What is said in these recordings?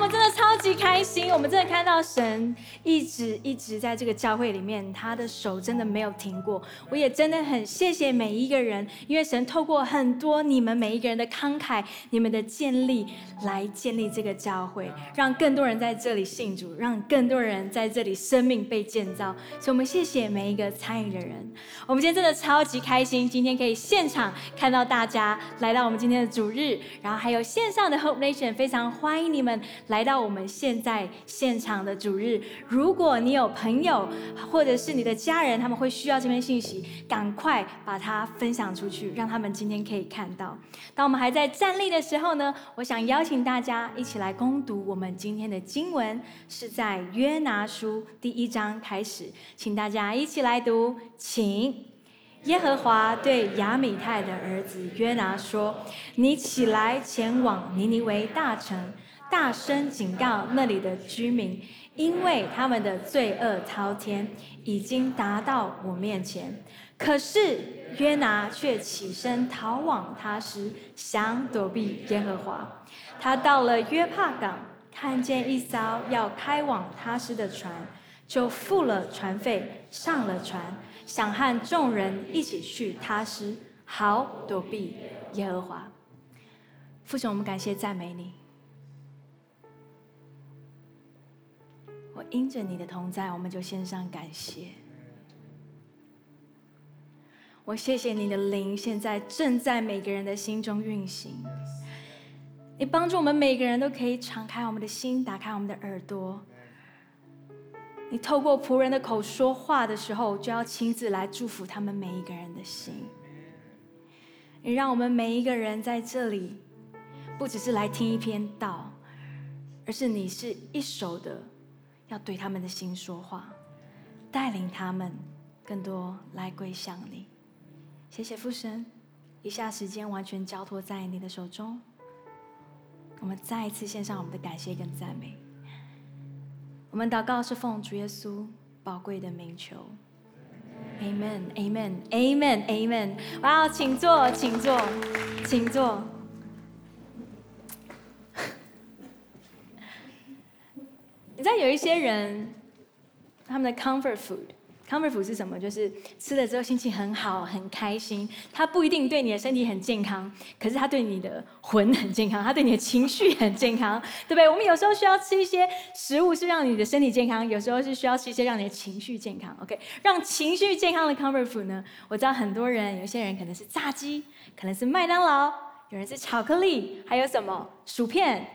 们真的超级开心，我们真的看到神一直一直在这个教会里面，他的手真的没有停过。我也真的很谢谢每一个人，因为神透过很多你们每一个人的慷慨、你们的建立，来建立这个教会，让更多人在这里信主，让更多人在这里生命被建造。所以，我们谢谢每一个参与的人。我们今天真的超级开心，今天可以现场看到大家来到我们今天的主日，然后还有线上的 Hope Nation，非常欢迎你们。来到我们现在现场的主日，如果你有朋友或者是你的家人，他们会需要这篇信息，赶快把它分享出去，让他们今天可以看到。当我们还在站立的时候呢，我想邀请大家一起来攻读我们今天的经文，是在约拿书第一章开始，请大家一起来读，请耶和华对亚米泰的儿子约拿说：“你起来前往尼尼微大城。”大声警告那里的居民，因为他们的罪恶滔天，已经达到我面前。可是约拿却起身逃往他时，想躲避耶和华。他到了约帕港，看见一艘要开往他时的船，就付了船费，上了船，想和众人一起去他时，好躲避耶和华。父神，我们感谢赞美你。我因着你的同在，我们就献上感谢。我谢谢你的灵，现在正在每个人的心中运行。你帮助我们每个人都可以敞开我们的心，打开我们的耳朵。你透过仆人的口说话的时候，就要亲自来祝福他们每一个人的心。你让我们每一个人在这里，不只是来听一篇道，而是你是一手的。要对他们的心说话，带领他们更多来归向你。谢谢父神，以下时间完全交托在你的手中。我们再一次献上我们的感谢跟赞美。我们祷告是奉主耶稣宝贵的名求。Amen，Amen，Amen，Amen。哇，请坐，请坐，请坐。你知道有一些人，他们的 comfort food，comfort food 是什么？就是吃了之后心情很好，很开心。它不一定对你的身体很健康，可是它对你的魂很健康，它对你的情绪很健康，对不对？我们有时候需要吃一些食物是让你的身体健康，有时候是需要吃一些让你的情绪健康。OK，让情绪健康的 comfort food 呢？我知道很多人，有些人可能是炸鸡，可能是麦当劳，有人是巧克力，还有什么薯片。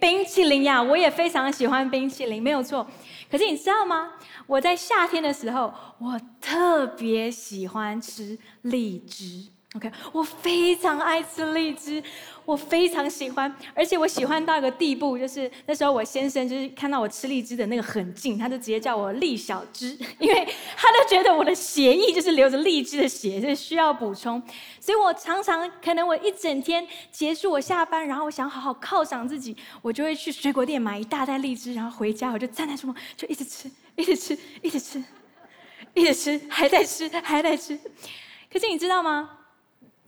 冰淇淋呀，我也非常喜欢冰淇淋，没有错。可是你知道吗？我在夏天的时候，我特别喜欢吃荔枝。OK，我非常爱吃荔枝。我非常喜欢，而且我喜欢到一个地步，就是那时候我先生就是看到我吃荔枝的那个很近，他就直接叫我荔小枝，因为他都觉得我的血液就是流着荔枝的血，就是需要补充。所以我常常可能我一整天结束我下班，然后我想好好犒赏自己，我就会去水果店买一大袋荔枝，然后回家我就站在厨房就一直吃，一直吃，一直吃，一直吃，还在吃，还在吃。可是你知道吗？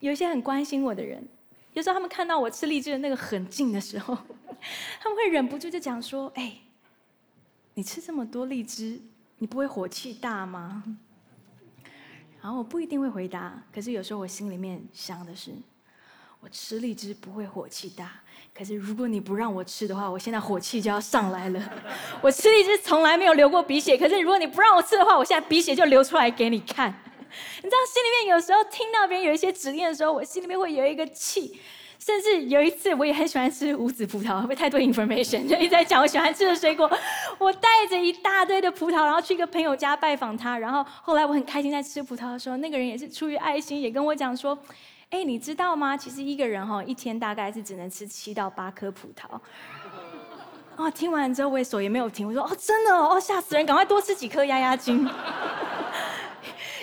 有一些很关心我的人。有时候他们看到我吃荔枝的那个很近的时候，他们会忍不住就讲说：“哎，你吃这么多荔枝，你不会火气大吗？”然后我不一定会回答，可是有时候我心里面想的是：我吃荔枝不会火气大，可是如果你不让我吃的话，我现在火气就要上来了。我吃荔枝从来没有流过鼻血，可是如果你不让我吃的话，我现在鼻血就流出来给你看。你知道，心里面有时候听到别人有一些指令的时候，我心里面会有一个气。甚至有一次，我也很喜欢吃无籽葡萄，会不会太多 information？就一直在讲我喜欢吃的水果。我带着一大堆的葡萄，然后去一个朋友家拜访他。然后后来我很开心在吃葡萄的时候，那个人也是出于爱心，也跟我讲说：“哎，你知道吗？其实一个人哈，一天大概是只能吃七到八颗葡萄。”哦，听完之后我也手也没有停，我说：“哦，真的哦，吓死人，赶快多吃几颗压压惊。”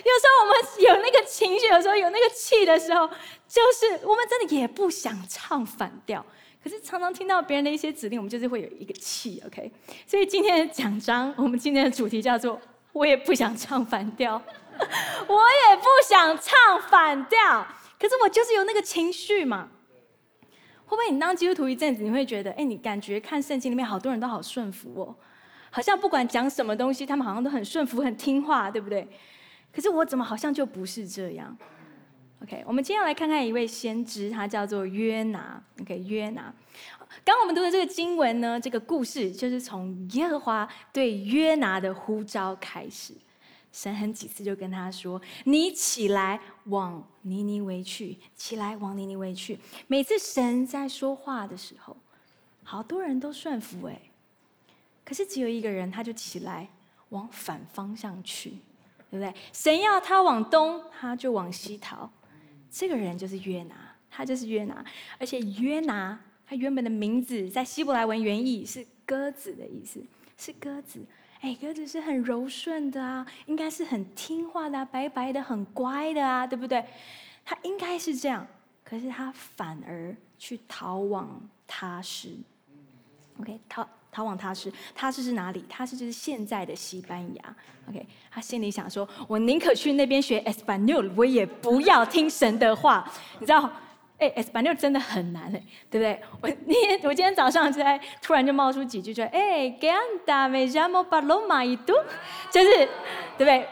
有时候我们有那个情绪，有时候有那个气的时候，就是我们真的也不想唱反调，可是常常听到别人的一些指令，我们就是会有一个气。OK，所以今天的奖章，我们今天的主题叫做“我也不想唱反调”，我也不想唱反调，可是我就是有那个情绪嘛。会不会你当基督徒一阵子，你会觉得，哎，你感觉看圣经里面好多人都好顺服哦，好像不管讲什么东西，他们好像都很顺服、很听话，对不对？可是我怎么好像就不是这样？OK，我们今天来看看一位先知，他叫做约拿。OK，约拿。刚刚我们读的这个经文呢，这个故事就是从耶和华对约拿的呼召开始。神很几次就跟他说：“你起来往尼尼微去，起来往尼尼微去。”每次神在说话的时候，好多人都顺服哎，可是只有一个人，他就起来往反方向去，对不对？神要他往东，他就往西逃。这个人就是约拿，他就是约拿，而且约拿他原本的名字在希伯来文原意是鸽子的意思，是鸽子。哎，鸽子是很柔顺的啊，应该是很听话的，白白的，很乖的啊，对不对？他应该是这样，可是他反而去逃往他市。OK，逃逃往他市，他市是哪里？他市就是现在的西班牙。OK，他心里想说：我宁可去那边学 Espanol，我也不要听神的话。你知道？哎，Espanol 真的很难哎，对不对？我那天我今天早上就在突然就冒出几句，就哎，¿Qué anda me llamo Paloma y tú？就是，对不对？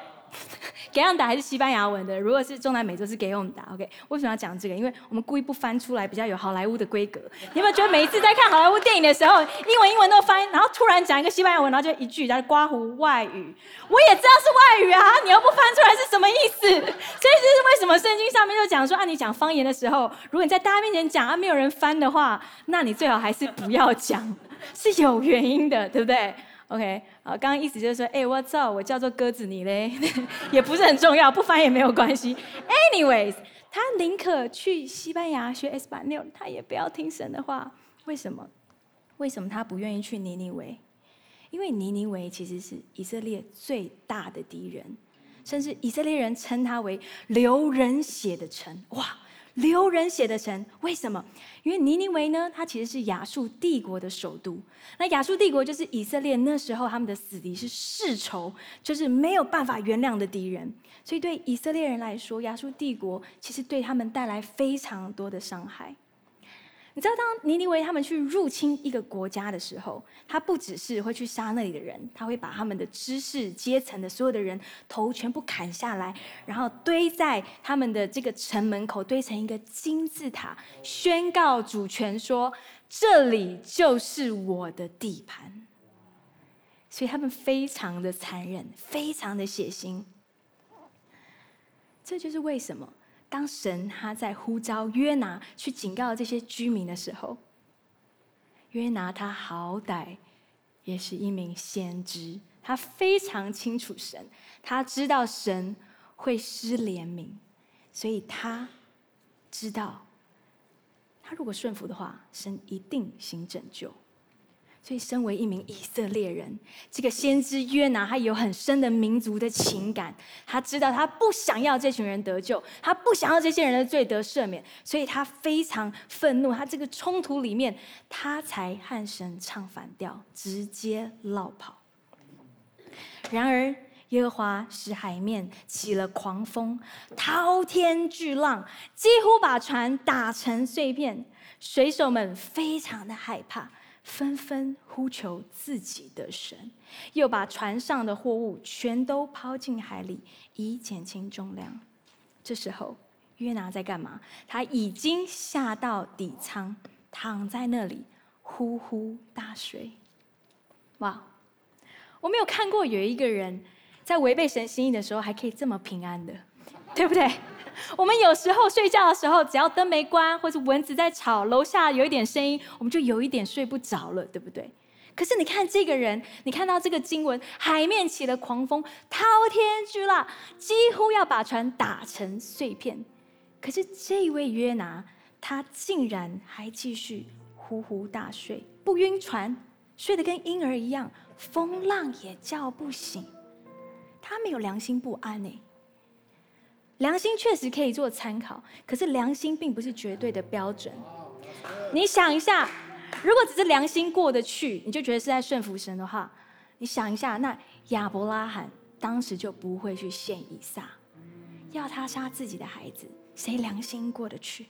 给样打还是西班牙文的？如果是中南美洲是给用打，OK？为什么要讲这个？因为我们故意不翻出来，比较有好莱坞的规格。你有没有觉得每一次在看好莱坞电影的时候，英文英文都翻，然后突然讲一个西班牙文，然后就一句然后刮胡外语？我也知道是外语啊，你又不翻出来是什么意思？所以这是为什么圣经上面就讲说，啊，你讲方言的时候，如果你在大家面前讲啊，没有人翻的话，那你最好还是不要讲，是有原因的，对不对？OK，啊，刚刚意思就是说，哎，我操，我叫做鸽子，你嘞，也不是很重要，不翻也没有关系。Anyways，他宁可去西班牙学 S 班六，他也不要听神的话。为什么？为什么他不愿意去尼尼维？因为尼尼维其实是以色列最大的敌人，甚至以色列人称他为流人血的城。哇！留人写的城，为什么？因为尼尼维呢，它其实是亚述帝国的首都。那亚述帝国就是以色列那时候他们的死敌，是世仇，就是没有办法原谅的敌人。所以对以色列人来说，亚述帝国其实对他们带来非常多的伤害。你知道，当尼尼维他们去入侵一个国家的时候，他不只是会去杀那里的人，他会把他们的知识阶层的所有的人头全部砍下来，然后堆在他们的这个城门口，堆成一个金字塔，宣告主权，说这里就是我的地盘。所以他们非常的残忍，非常的血腥。这就是为什么。当神他在呼召约拿去警告这些居民的时候，约拿他好歹也是一名先知，他非常清楚神，他知道神会施怜悯，所以他知道，他如果顺服的话，神一定行拯救。所以，身为一名以色列人，这个先知约拿，他有很深的民族的情感。他知道他不想要这群人得救，他不想要这些人的罪得赦免，所以他非常愤怒。他这个冲突里面，他才和神唱反调，直接落跑。然而，耶和华使海面起了狂风，滔天巨浪几乎把船打成碎片，水手们非常的害怕。纷纷呼求自己的神，又把船上的货物全都抛进海里，以减轻重量。这时候，约拿在干嘛？他已经下到底舱，躺在那里呼呼大睡。哇！我没有看过有一个人在违背神心意的时候还可以这么平安的，对不对？我们有时候睡觉的时候，只要灯没关，或者蚊子在吵，楼下有一点声音，我们就有一点睡不着了，对不对？可是你看这个人，你看到这个经文，海面起了狂风，滔天巨浪，几乎要把船打成碎片。可是这位约拿，他竟然还继续呼呼大睡，不晕船，睡得跟婴儿一样，风浪也叫不醒。他没有良心不安呢。良心确实可以做参考，可是良心并不是绝对的标准。你想一下，如果只是良心过得去，你就觉得是在顺服神的话，你想一下，那亚伯拉罕当时就不会去献以撒，要他杀自己的孩子，谁良心过得去？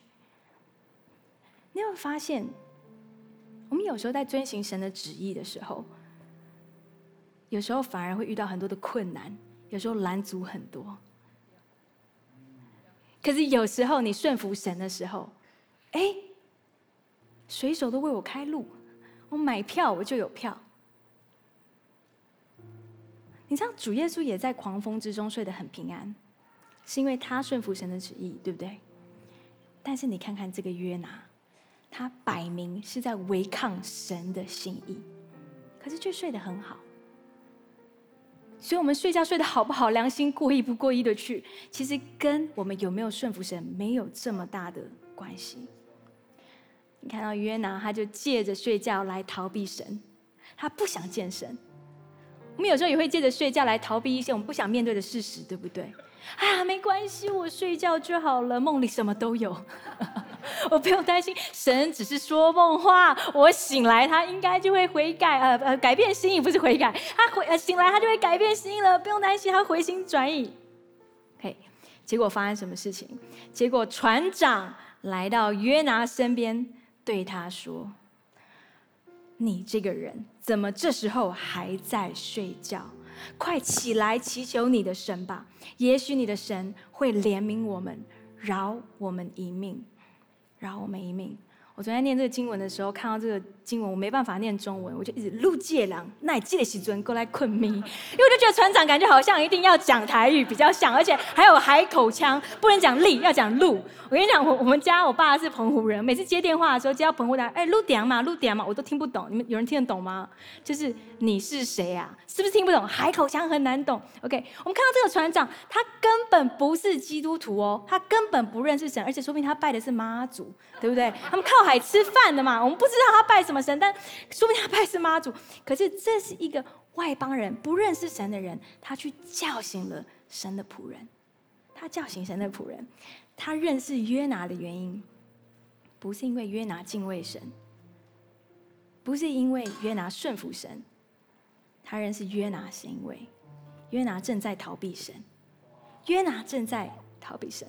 你有没有发现，我们有时候在遵行神的旨意的时候，有时候反而会遇到很多的困难，有时候拦阻很多。可是有时候你顺服神的时候，哎，水手都为我开路，我买票我就有票。你知道主耶稣也在狂风之中睡得很平安，是因为他顺服神的旨意，对不对？但是你看看这个约拿，他摆明是在违抗神的心意，可是却睡得很好。所以，我们睡觉睡得好不好，良心过意不过意的去，其实跟我们有没有顺服神没有这么大的关系。你看到约拿，他就借着睡觉来逃避神，他不想见神。我们有时候也会借着睡觉来逃避一些我们不想面对的事实，对不对？哎呀，没关系，我睡觉就好了，梦里什么都有，我不用担心。神只是说梦话，我醒来他应该就会悔改，呃呃，改变心意不是悔改，他悔呃醒来他就会改变心意了，不用担心，他回心转意。嘿，结果发生什么事情？结果船长来到约拿身边，对他说。你这个人怎么这时候还在睡觉？快起来祈求你的神吧，也许你的神会怜悯我们，饶我们一命，饶我们一命。我昨天念这个经文的时候，看到这个经文，我没办法念中文，我就一直录借狼，那记得时尊过来困咪，因为我就觉得船长感觉好像一定要讲台语比较像，而且还有海口腔，不能讲力，要讲路。我跟你讲，我我们家我爸是澎湖人，每次接电话的时候接到澎湖的，哎，录点嘛，录点嘛，我都听不懂。你们有人听得懂吗？就是你是谁啊？是不是听不懂？海口腔很难懂。OK，我们看到这个船长，他根本不是基督徒哦，他根本不认识神，而且说明他拜的是妈祖，对不对？他们靠海吃饭的嘛，我们不知道他拜什么神，但说不定他拜是妈祖。可是这是一个外邦人，不认识神的人，他去叫醒了神的仆人。他叫醒神的仆人，他认识约拿的原因，不是因为约拿敬畏神，不是因为约拿顺服神。他认识约拿，是因为约拿正在逃避神。约拿正在逃避神。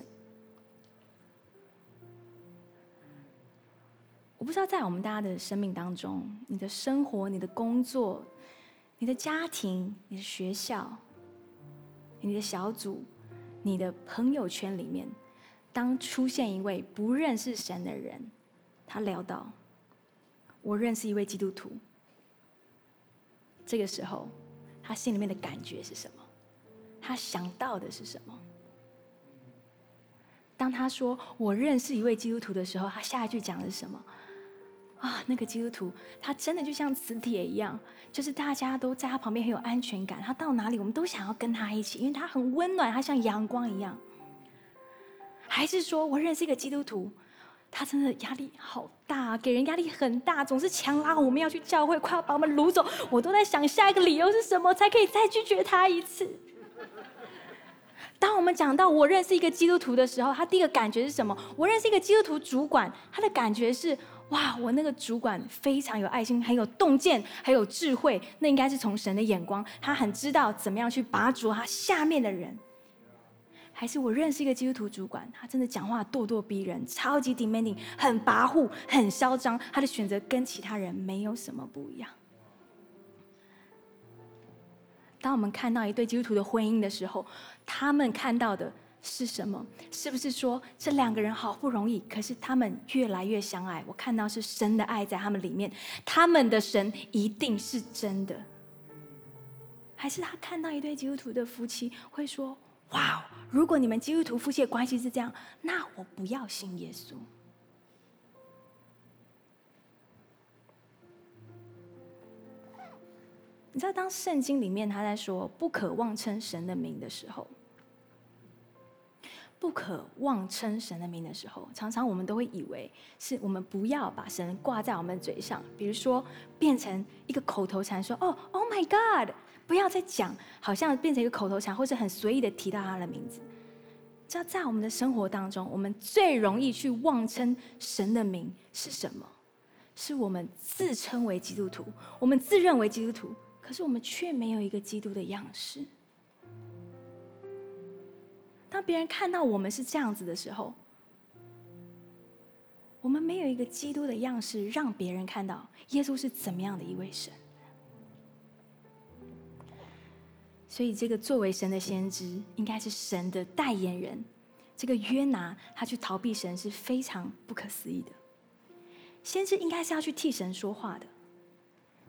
我不知道在我们大家的生命当中，你的生活、你的工作、你的家庭、你的学校、你的小组、你的朋友圈里面，当出现一位不认识神的人，他聊到：“我认识一位基督徒。”这个时候，他心里面的感觉是什么？他想到的是什么？当他说“我认识一位基督徒”的时候，他下一句讲的是什么？啊，那个基督徒，他真的就像磁铁一样，就是大家都在他旁边很有安全感。他到哪里，我们都想要跟他一起，因为他很温暖，他像阳光一样。还是说我认识一个基督徒？他真的压力好大，给人压力很大，总是强拉我们要去教会，快要把我们掳走。我都在想下一个理由是什么，才可以再拒绝他一次。当我们讲到我认识一个基督徒的时候，他第一个感觉是什么？我认识一个基督徒主管，他的感觉是哇，我那个主管非常有爱心，很有洞见，很有智慧。那应该是从神的眼光，他很知道怎么样去拔擢他下面的人。还是我认识一个基督徒主管，他真的讲话咄咄逼人，超级 demanding，很跋扈，很嚣张。他的选择跟其他人没有什么不一样。当我们看到一对基督徒的婚姻的时候，他们看到的是什么？是不是说这两个人好不容易，可是他们越来越相爱？我看到是神的爱在他们里面，他们的神一定是真的。还是他看到一对基督徒的夫妻会说？哇！如果你们基督徒夫妻的关系是这样，那我不要信耶稣。你知道，当圣经里面他在说不可妄称神的名的时候，不可妄称神的名的时候，常常我们都会以为是我们不要把神挂在我们嘴上，比如说变成一个口头禅，说“哦，Oh my God”。不要再讲，好像变成一个口头禅，或者很随意的提到他的名字。知道在我们的生活当中，我们最容易去妄称神的名是什么？是我们自称为基督徒，我们自认为基督徒，可是我们却没有一个基督的样式。当别人看到我们是这样子的时候，我们没有一个基督的样式，让别人看到耶稣是怎么样的一位神。所以，这个作为神的先知，应该是神的代言人。这个约拿，他去逃避神是非常不可思议的。先知应该是要去替神说话的，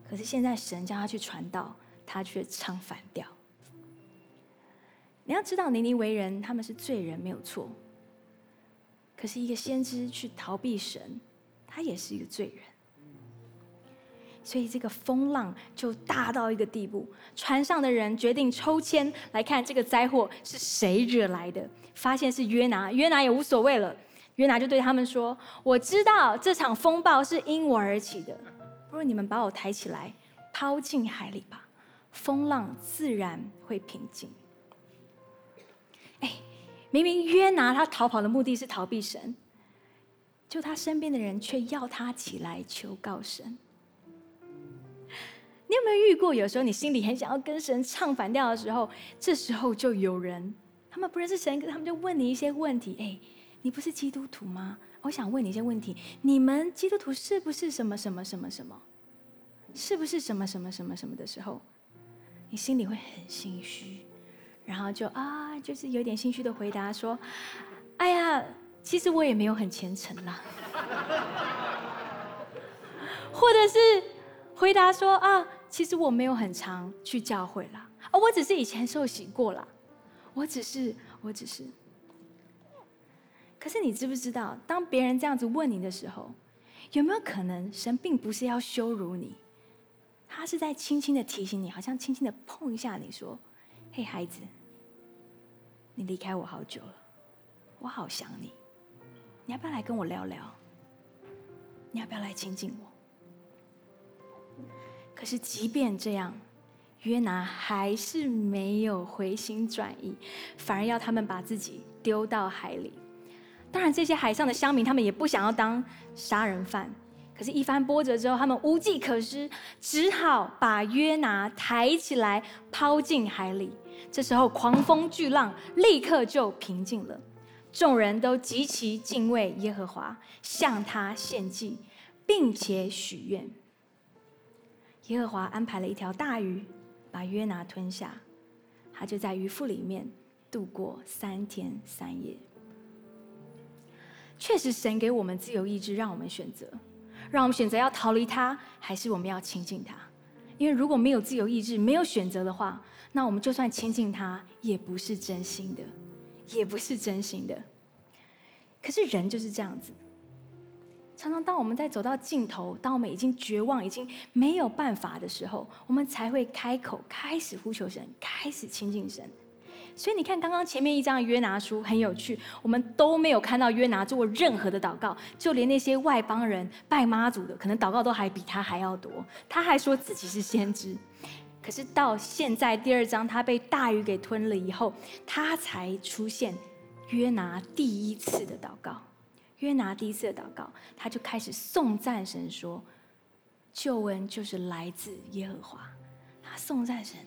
可是现在神叫他去传道，他却唱反调。你要知道，尼尼为人，他们是罪人，没有错。可是，一个先知去逃避神，他也是一个罪人。所以这个风浪就大到一个地步，船上的人决定抽签来看这个灾祸是谁惹来的。发现是约拿，约拿也无所谓了。约拿就对他们说：“我知道这场风暴是因我而起的，不如你们把我抬起来，抛进海里吧，风浪自然会平静。”明明约拿他逃跑的目的是逃避神，就他身边的人却要他起来求告神。你有没有遇过？有时候你心里很想要跟神唱反调的时候，这时候就有人，他们不认识神，他们就问你一些问题。哎，你不是基督徒吗？我想问你一些问题。你们基督徒是不是什么什么什么什么？是不是什么什么什么什么的时候，你心里会很心虚，然后就啊，就是有点心虚的回答说：“哎呀，其实我也没有很虔诚啦。”或者是回答说：“啊。”其实我没有很常去教会啦，哦，我只是以前受洗过了，我只是，我只是。可是你知不知道，当别人这样子问你的时候，有没有可能神并不是要羞辱你，他是在轻轻的提醒你，好像轻轻的碰一下你说：“嘿，孩子，你离开我好久了，我好想你，你要不要来跟我聊聊？你要不要来亲近我？”可是，即便这样，约拿还是没有回心转意，反而要他们把自己丢到海里。当然，这些海上的乡民他们也不想要当杀人犯。可是，一番波折之后，他们无计可施，只好把约拿抬起来抛进海里。这时候，狂风巨浪立刻就平静了，众人都极其敬畏耶和华，向他献祭，并且许愿。耶和华安排了一条大鱼，把约拿吞下，他就在鱼腹里面度过三天三夜。确实，神给我们自由意志，让我们选择，让我们选择要逃离他，还是我们要亲近他。因为如果没有自由意志，没有选择的话，那我们就算亲近他，也不是真心的，也不是真心的。可是人就是这样子。常常，当我们在走到尽头，当我们已经绝望、已经没有办法的时候，我们才会开口，开始呼求神，开始亲近神。所以你看，刚刚前面一张约拿书很有趣，我们都没有看到约拿做过任何的祷告，就连那些外邦人拜妈祖的，可能祷告都还比他还要多。他还说自己是先知，可是到现在第二章，他被大鱼给吞了以后，他才出现约拿第一次的祷告。约拿第一次的祷告，他就开始颂赞神说：“救恩就是来自耶和华。”他颂赞神，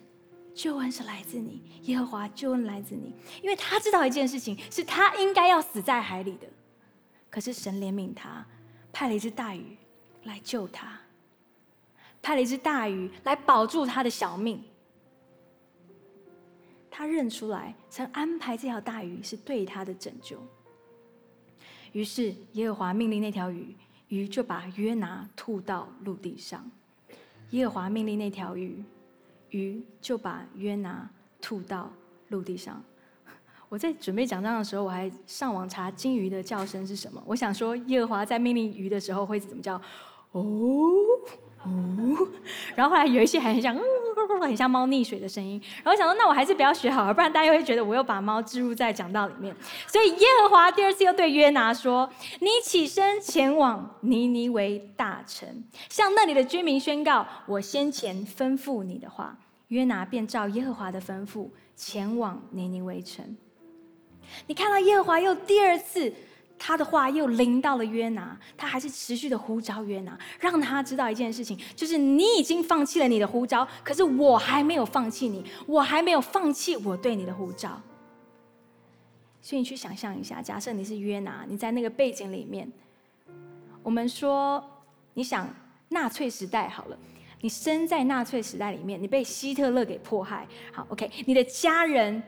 救恩是来自你，耶和华救恩来自你，因为他知道一件事情，是他应该要死在海里的，可是神怜悯他，派了一只大鱼来救他，派了一只大鱼来保住他的小命。他认出来，曾安排这条大鱼是对他的拯救。于是耶和华命令那条鱼，鱼就把约拿吐到陆地上。耶和华命令那条鱼，鱼就把约拿吐到陆地上。我在准备讲章的时候，我还上网查金鱼的叫声是什么。我想说，耶和华在命令鱼的时候会怎么叫？哦。哦，然后后来有一些还很像，很像猫溺水的声音。然后想说，那我还是不要学好了，不然大家会觉得我又把猫置入在讲道里面。所以耶和华第二次又对约拿说：“你起身前往尼尼为大城，向那里的居民宣告我先前吩咐你的话。”约拿便照耶和华的吩咐前往尼尼为城。你看到耶和华又第二次。他的话又临到了约拿，他还是持续的呼召约拿，让他知道一件事情，就是你已经放弃了你的呼召，可是我还没有放弃你，我还没有放弃我对你的呼召。所以你去想象一下，假设你是约拿，你在那个背景里面，我们说，你想纳粹时代好了，你生在纳粹时代里面，你被希特勒给迫害，好，OK，你的家人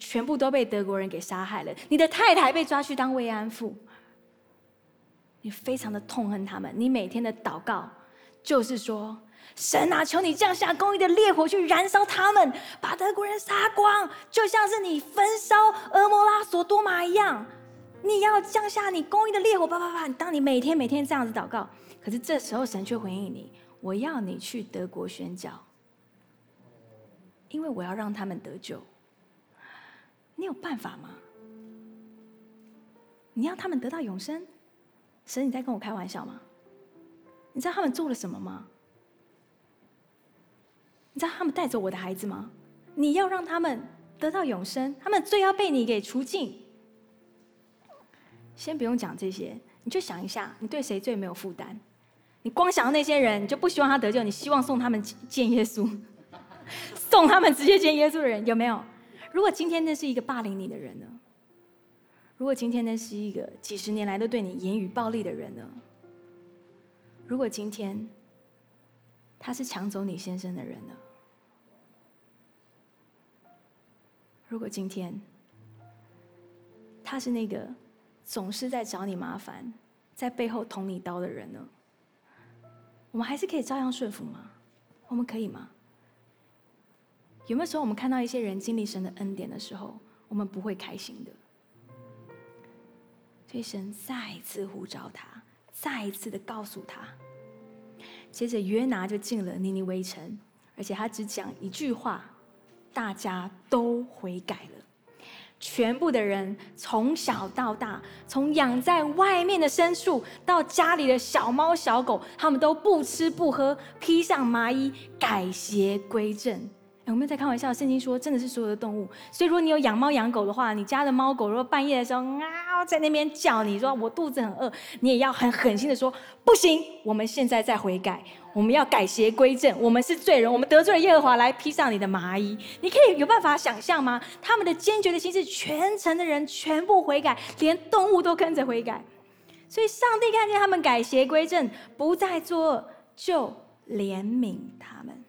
全部都被德国人给杀害了，你的太太被抓去当慰安妇，你非常的痛恨他们，你每天的祷告就是说。神啊，求你降下公义的烈火去燃烧他们，把德国人杀光，就像是你焚烧俄摩拉索多玛一样。你要降下你公义的烈火，啪啪啪！当你每天每天这样子祷告，可是这时候神却回应你：我要你去德国宣教，因为我要让他们得救。你有办法吗？你要他们得到永生？神，你在跟我开玩笑吗？你知道他们做了什么吗？你知道他们带走我的孩子吗？你要让他们得到永生，他们罪要被你给除尽。先不用讲这些，你就想一下，你对谁最没有负担？你光想到那些人，你就不希望他得救，你希望送他们见耶稣，送他们直接见耶稣的人有没有？如果今天那是一个霸凌你的人呢？如果今天那是一个几十年来都对你言语暴力的人呢？如果今天？他是抢走你先生的人呢。如果今天他是那个总是在找你麻烦、在背后捅你刀的人呢？我们还是可以照样顺服吗？我们可以吗？有没有时候我们看到一些人经历神的恩典的时候，我们不会开心的？所以神再一次呼召他，再一次的告诉他。接着约拿就进了尼尼微城，而且他只讲一句话，大家都悔改了。全部的人从小到大，从养在外面的牲畜到家里的小猫小狗，他们都不吃不喝，披上麻衣，改邪归正。我们在开玩笑，圣经说真的是所有的动物。所以如果你有养猫养狗的话，你家的猫狗如果半夜的时候啊在那边叫，你说我肚子很饿，你也要很狠心的说不行，我们现在在悔改，我们要改邪归正，我们是罪人，我们得罪了耶和华，来披上你的麻衣。你可以有办法想象吗？他们的坚决的心是全城的人全部悔改，连动物都跟着悔改。所以上帝看见他们改邪归正，不再作恶，就怜悯他们。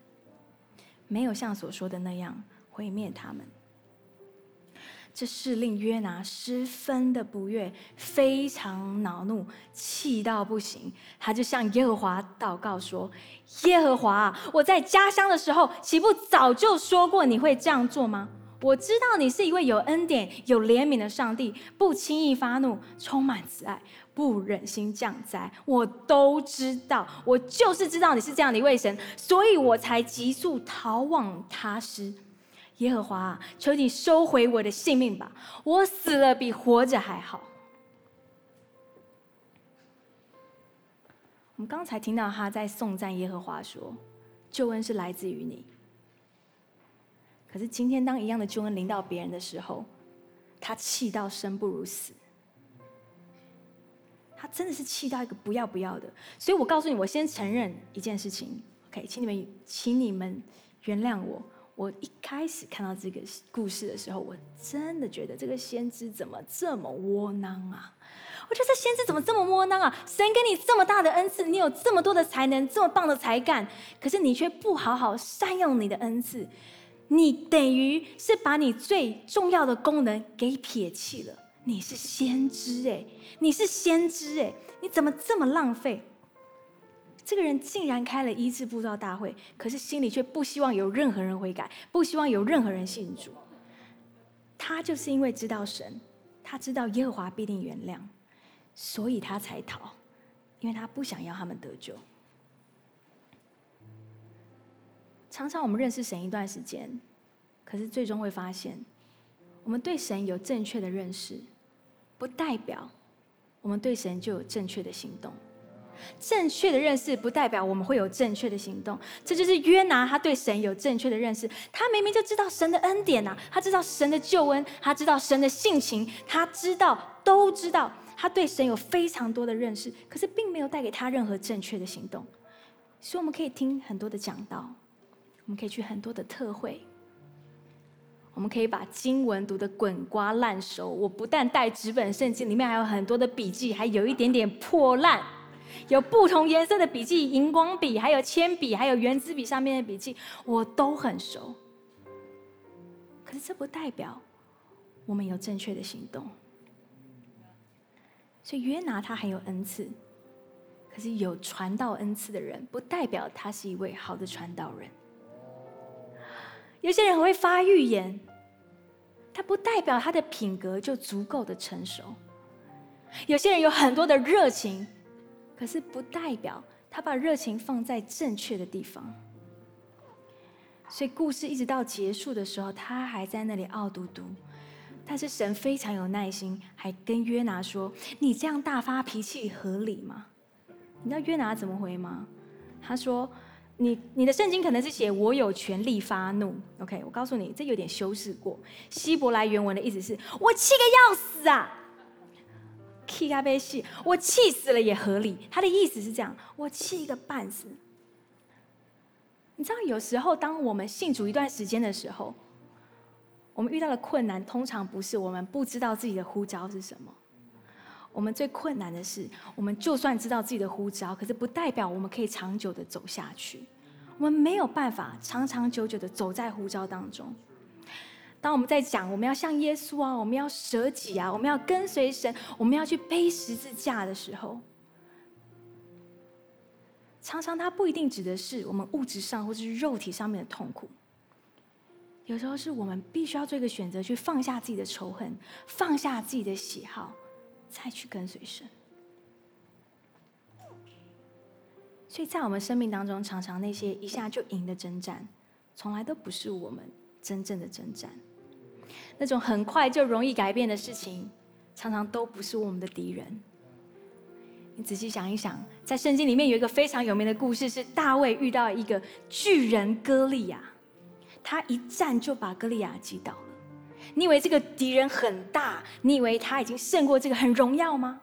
没有像所说的那样毁灭他们，这是令约拿十分的不悦，非常恼怒，气到不行。他就向耶和华祷告说：“耶和华，我在家乡的时候，岂不早就说过你会这样做吗？我知道你是一位有恩典、有怜悯的上帝，不轻易发怒，充满慈爱。”不忍心降灾，我都知道，我就是知道你是这样的一位神，所以我才急速逃往他施。耶和华，求你收回我的性命吧，我死了比活着还好。我们刚才听到他在颂赞耶和华，说救恩是来自于你。可是今天当一样的救恩临到别人的时候，他气到生不如死。他真的是气到一个不要不要的，所以我告诉你，我先承认一件事情，OK，请你们，请你们原谅我。我一开始看到这个故事的时候，我真的觉得这个先知怎么这么窝囊啊？我觉得这先知怎么这么窝囊啊？神给你这么大的恩赐，你有这么多的才能，这么棒的才干，可是你却不好好善用你的恩赐，你等于是把你最重要的功能给撇弃了。你是先知哎，你是先知哎，你怎么这么浪费？这个人竟然开了一次布道大会，可是心里却不希望有任何人悔改，不希望有任何人信主。他就是因为知道神，他知道耶和华必定原谅，所以他才逃，因为他不想要他们得救。常常我们认识神一段时间，可是最终会发现，我们对神有正确的认识。不代表我们对神就有正确的行动，正确的认识不代表我们会有正确的行动。这就是约拿他对神有正确的认识，他明明就知道神的恩典呐，他知道神的救恩，他知道神的性情，他知道都知道，他对神有非常多的认识，可是并没有带给他任何正确的行动。所以我们可以听很多的讲道，我们可以去很多的特会。我们可以把经文读得滚瓜烂熟。我不但带纸本圣经，里面还有很多的笔记，还有一点点破烂。有不同颜色的笔记，荧光笔、还有铅笔、还有圆珠笔上面的笔记，我都很熟。可是这不代表我们有正确的行动。所以约拿他很有恩赐，可是有传道恩赐的人，不代表他是一位好的传道人。有些人很会发预言，他不代表他的品格就足够的成熟。有些人有很多的热情。可是不代表他把热情放在正确的地方，所以故事一直到结束的时候，他还在那里傲嘟嘟。但是神非常有耐心，还跟约拿说：“你这样大发脾气合理吗？”你知道约拿怎么回吗？他说：“你你的圣经可能是写我有权利发怒。”OK，我告诉你，这有点修饰过。希伯来原文的意思是我气个要死啊！气他被气，我气死了也合理。他的意思是这样，我气个半死。你知道，有时候当我们信主一段时间的时候，我们遇到的困难，通常不是我们不知道自己的呼召是什么。我们最困难的是，我们就算知道自己的呼召，可是不代表我们可以长久的走下去。我们没有办法长长久久的走在呼召当中。当我们在讲我们要像耶稣啊，我们要舍己啊，我们要跟随神，我们要去背十字架的时候，常常它不一定指的是我们物质上或者是肉体上面的痛苦，有时候是我们必须要做一个选择，去放下自己的仇恨，放下自己的喜好，再去跟随神。所以在我们生命当中，常常那些一下就赢的征战，从来都不是我们真正的征战。那种很快就容易改变的事情，常常都不是我们的敌人。你仔细想一想，在圣经里面有一个非常有名的故事，是大卫遇到一个巨人歌利亚，他一战就把歌利亚击倒了。你以为这个敌人很大？你以为他已经胜过这个很荣耀吗？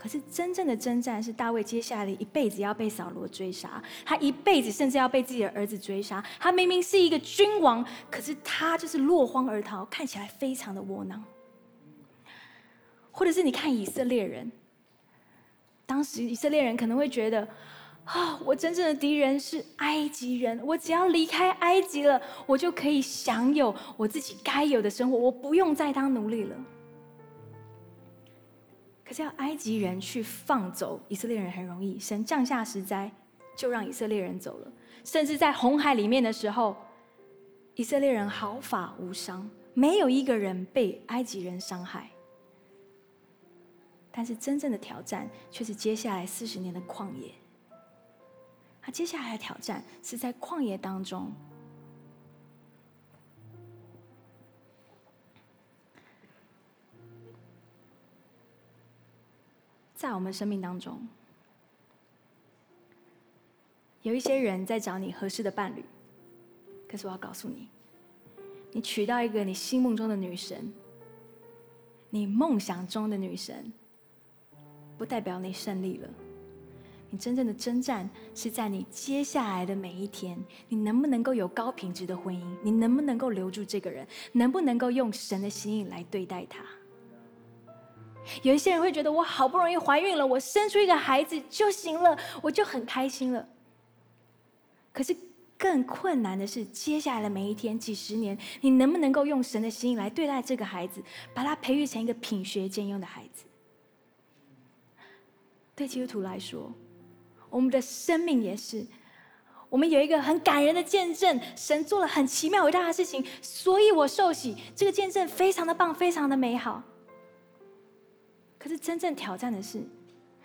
可是真正的征战是大卫接下来一辈子要被扫罗追杀，他一辈子甚至要被自己的儿子追杀。他明明是一个君王，可是他就是落荒而逃，看起来非常的窝囊。或者是你看以色列人，当时以色列人可能会觉得，啊，我真正的敌人是埃及人，我只要离开埃及了，我就可以享有我自己该有的生活，我不用再当奴隶了。可是要埃及人去放走以色列人很容易，神降下石灾，就让以色列人走了。甚至在红海里面的时候，以色列人毫发无伤，没有一个人被埃及人伤害。但是真正的挑战却是接下来四十年的旷野。他接下来的挑战是在旷野当中。在我们生命当中，有一些人在找你合适的伴侣，可是我要告诉你，你娶到一个你心目中的女神，你梦想中的女神，不代表你胜利了。你真正的征战是在你接下来的每一天，你能不能够有高品质的婚姻？你能不能够留住这个人？能不能够用神的心意来对待他？有一些人会觉得，我好不容易怀孕了，我生出一个孩子就行了，我就很开心了。可是更困难的是，接下来的每一天、几十年，你能不能够用神的心来对待这个孩子，把他培育成一个品学兼优的孩子？对基督徒来说，我们的生命也是，我们有一个很感人的见证，神做了很奇妙伟大的事情，所以我受洗。这个见证非常的棒，非常的美好。可是真正挑战的是，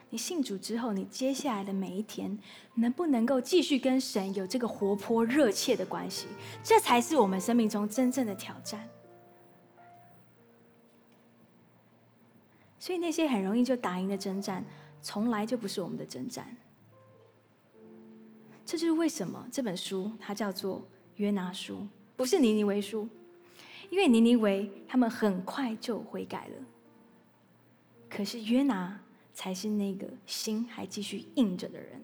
你信主之后，你接下来的每一天，能不能够继续跟神有这个活泼热切的关系？这才是我们生命中真正的挑战。所以那些很容易就打赢的征战，从来就不是我们的征战。这就是为什么这本书它叫做约拿书，不是尼尼微书，因为尼尼微他们很快就悔改了。可是约拿才是那个心还继续硬着的人。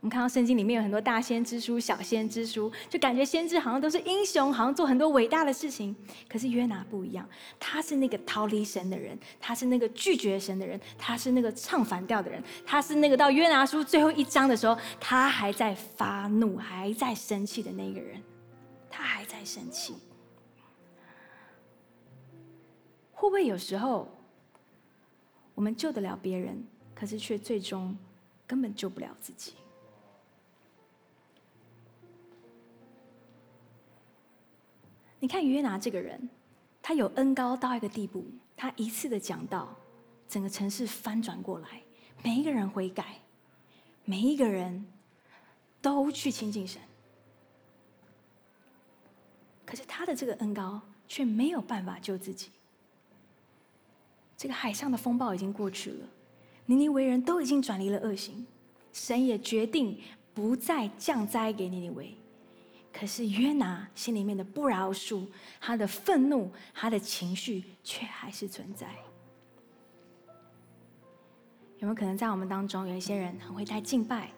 我们看到圣经里面有很多大先知书、小先知书，就感觉先知好像都是英雄，好像做很多伟大的事情。可是约拿不一样，他是那个逃离神的人，他是那个拒绝神的人，他是那个唱反调的人，他是那个到约拿书最后一章的时候，他还在发怒、还在生气的那个人，他还在生气。会不会有时候我们救得了别人，可是却最终根本救不了自己？你看约拿这个人，他有恩高到一个地步，他一次的讲道，整个城市翻转过来，每一个人悔改，每一个人都去亲近神。可是他的这个恩高却没有办法救自己。这个海上的风暴已经过去了，尼尼维人都已经转离了恶行，神也决定不再降灾给尼尼维。可是约拿心里面的不饶恕，他的愤怒，他的情绪却还是存在。有没有可能在我们当中有一些人很会带敬拜，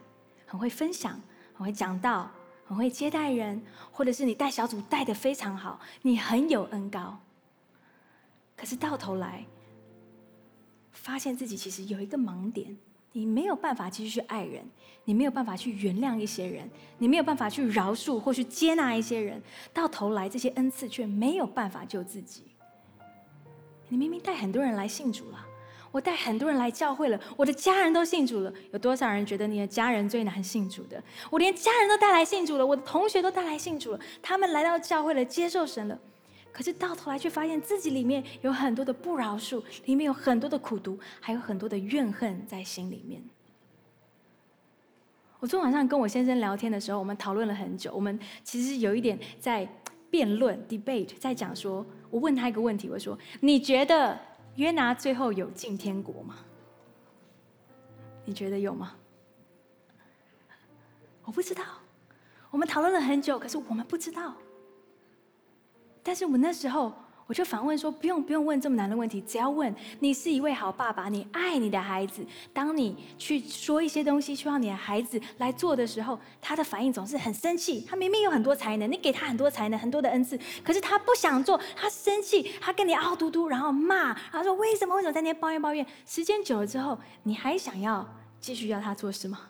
很会分享，很会讲道，很会接待人，或者是你带小组带的非常好，你很有恩高。可是到头来，发现自己其实有一个盲点。你没有办法继续去爱人，你没有办法去原谅一些人，你没有办法去饶恕或去接纳一些人，到头来这些恩赐却没有办法救自己。你明明带很多人来信主了，我带很多人来教会了，我的家人都信主了，有多少人觉得你的家人最难信主的？我连家人都带来信主了，我的同学都带来信主了，他们来到教会了，接受神了。可是到头来却发现自己里面有很多的不饶恕，里面有很多的苦毒，还有很多的怨恨在心里面。我昨天晚上跟我先生聊天的时候，我们讨论了很久。我们其实有一点在辩论 （debate），在讲说，我问他一个问题，我说：“你觉得约拿最后有进天国吗？你觉得有吗？”我不知道。我们讨论了很久，可是我们不知道。但是我那时候，我就反问说：“不用不用问这么难的问题，只要问你是一位好爸爸，你爱你的孩子。当你去说一些东西，需要你的孩子来做的时候，他的反应总是很生气。他明明有很多才能，你给他很多才能，很多的恩赐，可是他不想做，他生气，他跟你嗷嘟嘟，然后骂，他说为什么为什么在那边抱怨抱怨？时间久了之后，你还想要继续要他做事吗？”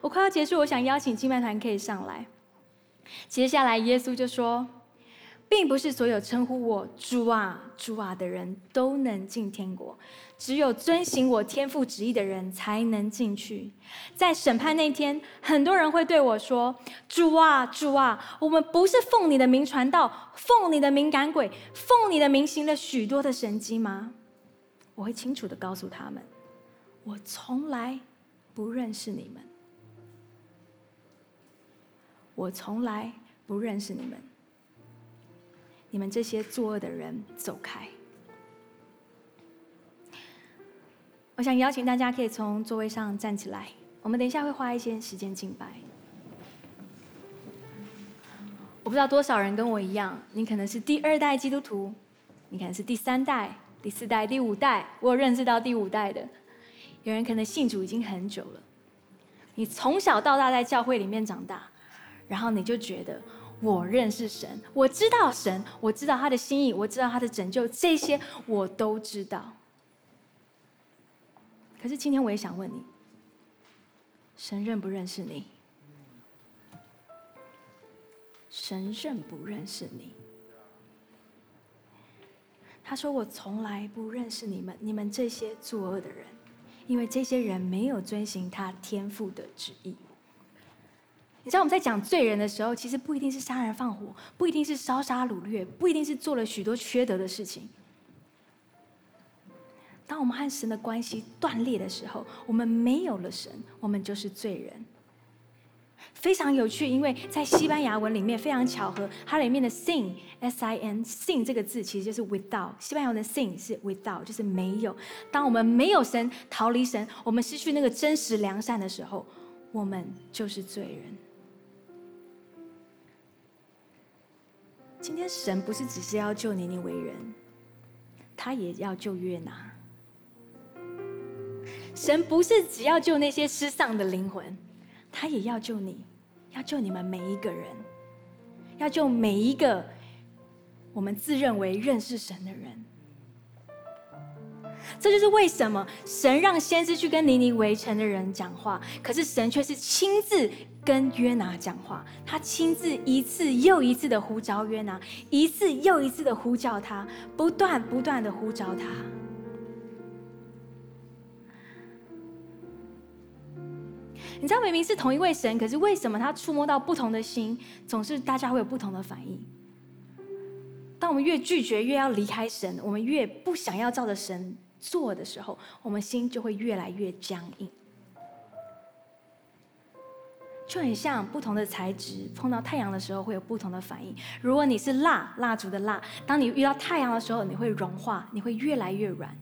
我快要结束，我想邀请敬拜团可以上来。接下来，耶稣就说：“并不是所有称呼我主啊、主啊的人都能进天国，只有遵行我天父旨意的人才能进去。在审判那天，很多人会对我说：‘主啊、主啊，我们不是奉你的名传道，奉你的名赶鬼，奉你的名行了许多的神迹吗？’我会清楚的告诉他们：我从来不认识你们。”我从来不认识你们，你们这些作恶的人，走开！我想邀请大家可以从座位上站起来，我们等一下会花一些时间敬拜。我不知道多少人跟我一样，你可能是第二代基督徒，你可能是第三代、第四代、第五代，我有认识到第五代的。有人可能信主已经很久了，你从小到大在教会里面长大。然后你就觉得我认识神，我知道神，我知道他的心意，我知道他的拯救，这些我都知道。可是今天我也想问你，神认不认识你？神认不认识你？他说：“我从来不认识你们，你们这些作恶的人，因为这些人没有遵行他天父的旨意。”你知道我们在讲罪人的时候，其实不一定是杀人放火，不一定是烧杀掳掠，不一定是做了许多缺德的事情。当我们和神的关系断裂的时候，我们没有了神，我们就是罪人。非常有趣，因为在西班牙文里面非常巧合，它里面的 sin s i n sin 这个字其实就是 without。西班牙文的 sin 是 without，就是没有。当我们没有神，逃离神，我们失去那个真实良善的时候，我们就是罪人。今天神不是只是要救尼尼为人，他也要救约拿。神不是只要救那些失丧的灵魂，他也要救你，要救你们每一个人，要救每一个我们自认为认识神的人。这就是为什么神让先知去跟尼尼围城的人讲话，可是神却是亲自跟约拿讲话。他亲自一次又一次的呼召约拿，一次又一次的呼叫他，不断不断的呼召他。你知道明明是同一位神，可是为什么他触摸到不同的心，总是大家会有不同的反应？当我们越拒绝，越要离开神，我们越不想要照着神做的时候，我们心就会越来越僵硬。就很像不同的材质碰到太阳的时候会有不同的反应。如果你是蜡，蜡烛的蜡，当你遇到太阳的时候，你会融化，你会越来越软。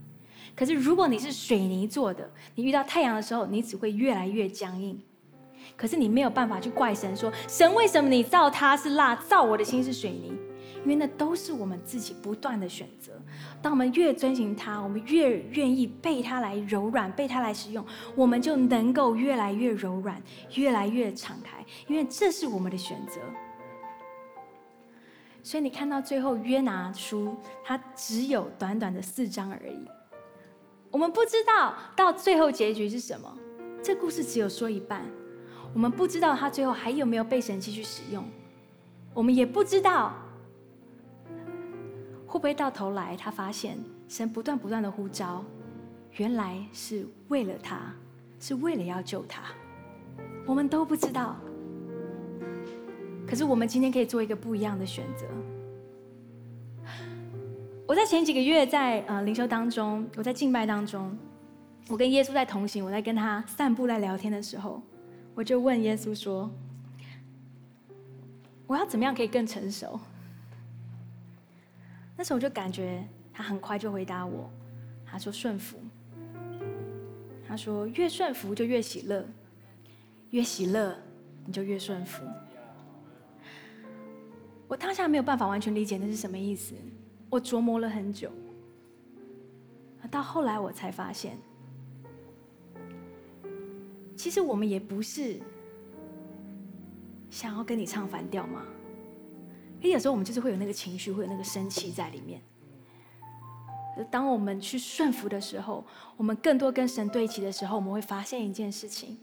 可是，如果你是水泥做的，你遇到太阳的时候，你只会越来越僵硬。可是，你没有办法去怪神，说神为什么你造它是蜡，造我的心是水泥？因为那都是我们自己不断的选择。当我们越遵循它，我们越愿意被它来柔软，被它来使用，我们就能够越来越柔软，越来越敞开。因为这是我们的选择。所以你看到最后约拿书，它只有短短的四章而已。我们不知道到最后结局是什么，这故事只有说一半。我们不知道他最后还有没有被神继续使用，我们也不知道会不会到头来他发现神不断不断的呼召，原来是为了他，是为了要救他。我们都不知道，可是我们今天可以做一个不一样的选择。我在前几个月在呃灵修当中，我在敬拜当中，我跟耶稣在同行，我在跟他散步在聊天的时候，我就问耶稣说：“我要怎么样可以更成熟？”那时候我就感觉他很快就回答我，他说：“顺服。”他说：“越顺服就越喜乐，越喜乐你就越顺服。”我当下没有办法完全理解那是什么意思。我琢磨了很久，到后来我才发现，其实我们也不是想要跟你唱反调嘛。因为有时候我们就是会有那个情绪，会有那个生气在里面。当我们去顺服的时候，我们更多跟神对齐的时候，我们会发现一件事情：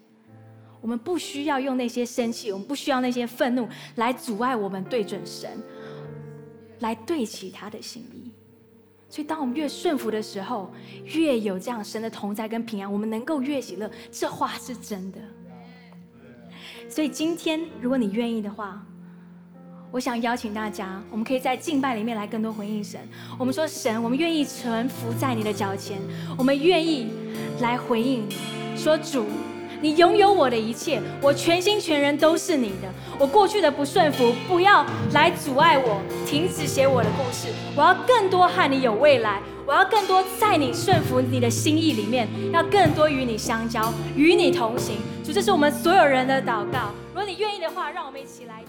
我们不需要用那些生气，我们不需要那些愤怒来阻碍我们对准神。来对齐他的心意，所以当我们越顺服的时候，越有这样神的同在跟平安，我们能够越喜乐。这话是真的。所以今天，如果你愿意的话，我想邀请大家，我们可以在敬拜里面来更多回应神。我们说，神，我们愿意臣服在你的脚前，我们愿意来回应你，说主。你拥有我的一切，我全心全人都是你的。我过去的不顺服，不要来阻碍我，停止写我的故事。我要更多和你有未来，我要更多在你顺服你的心意里面，要更多与你相交，与你同行。主，这是我们所有人的祷告。如果你愿意的话，让我们一起来。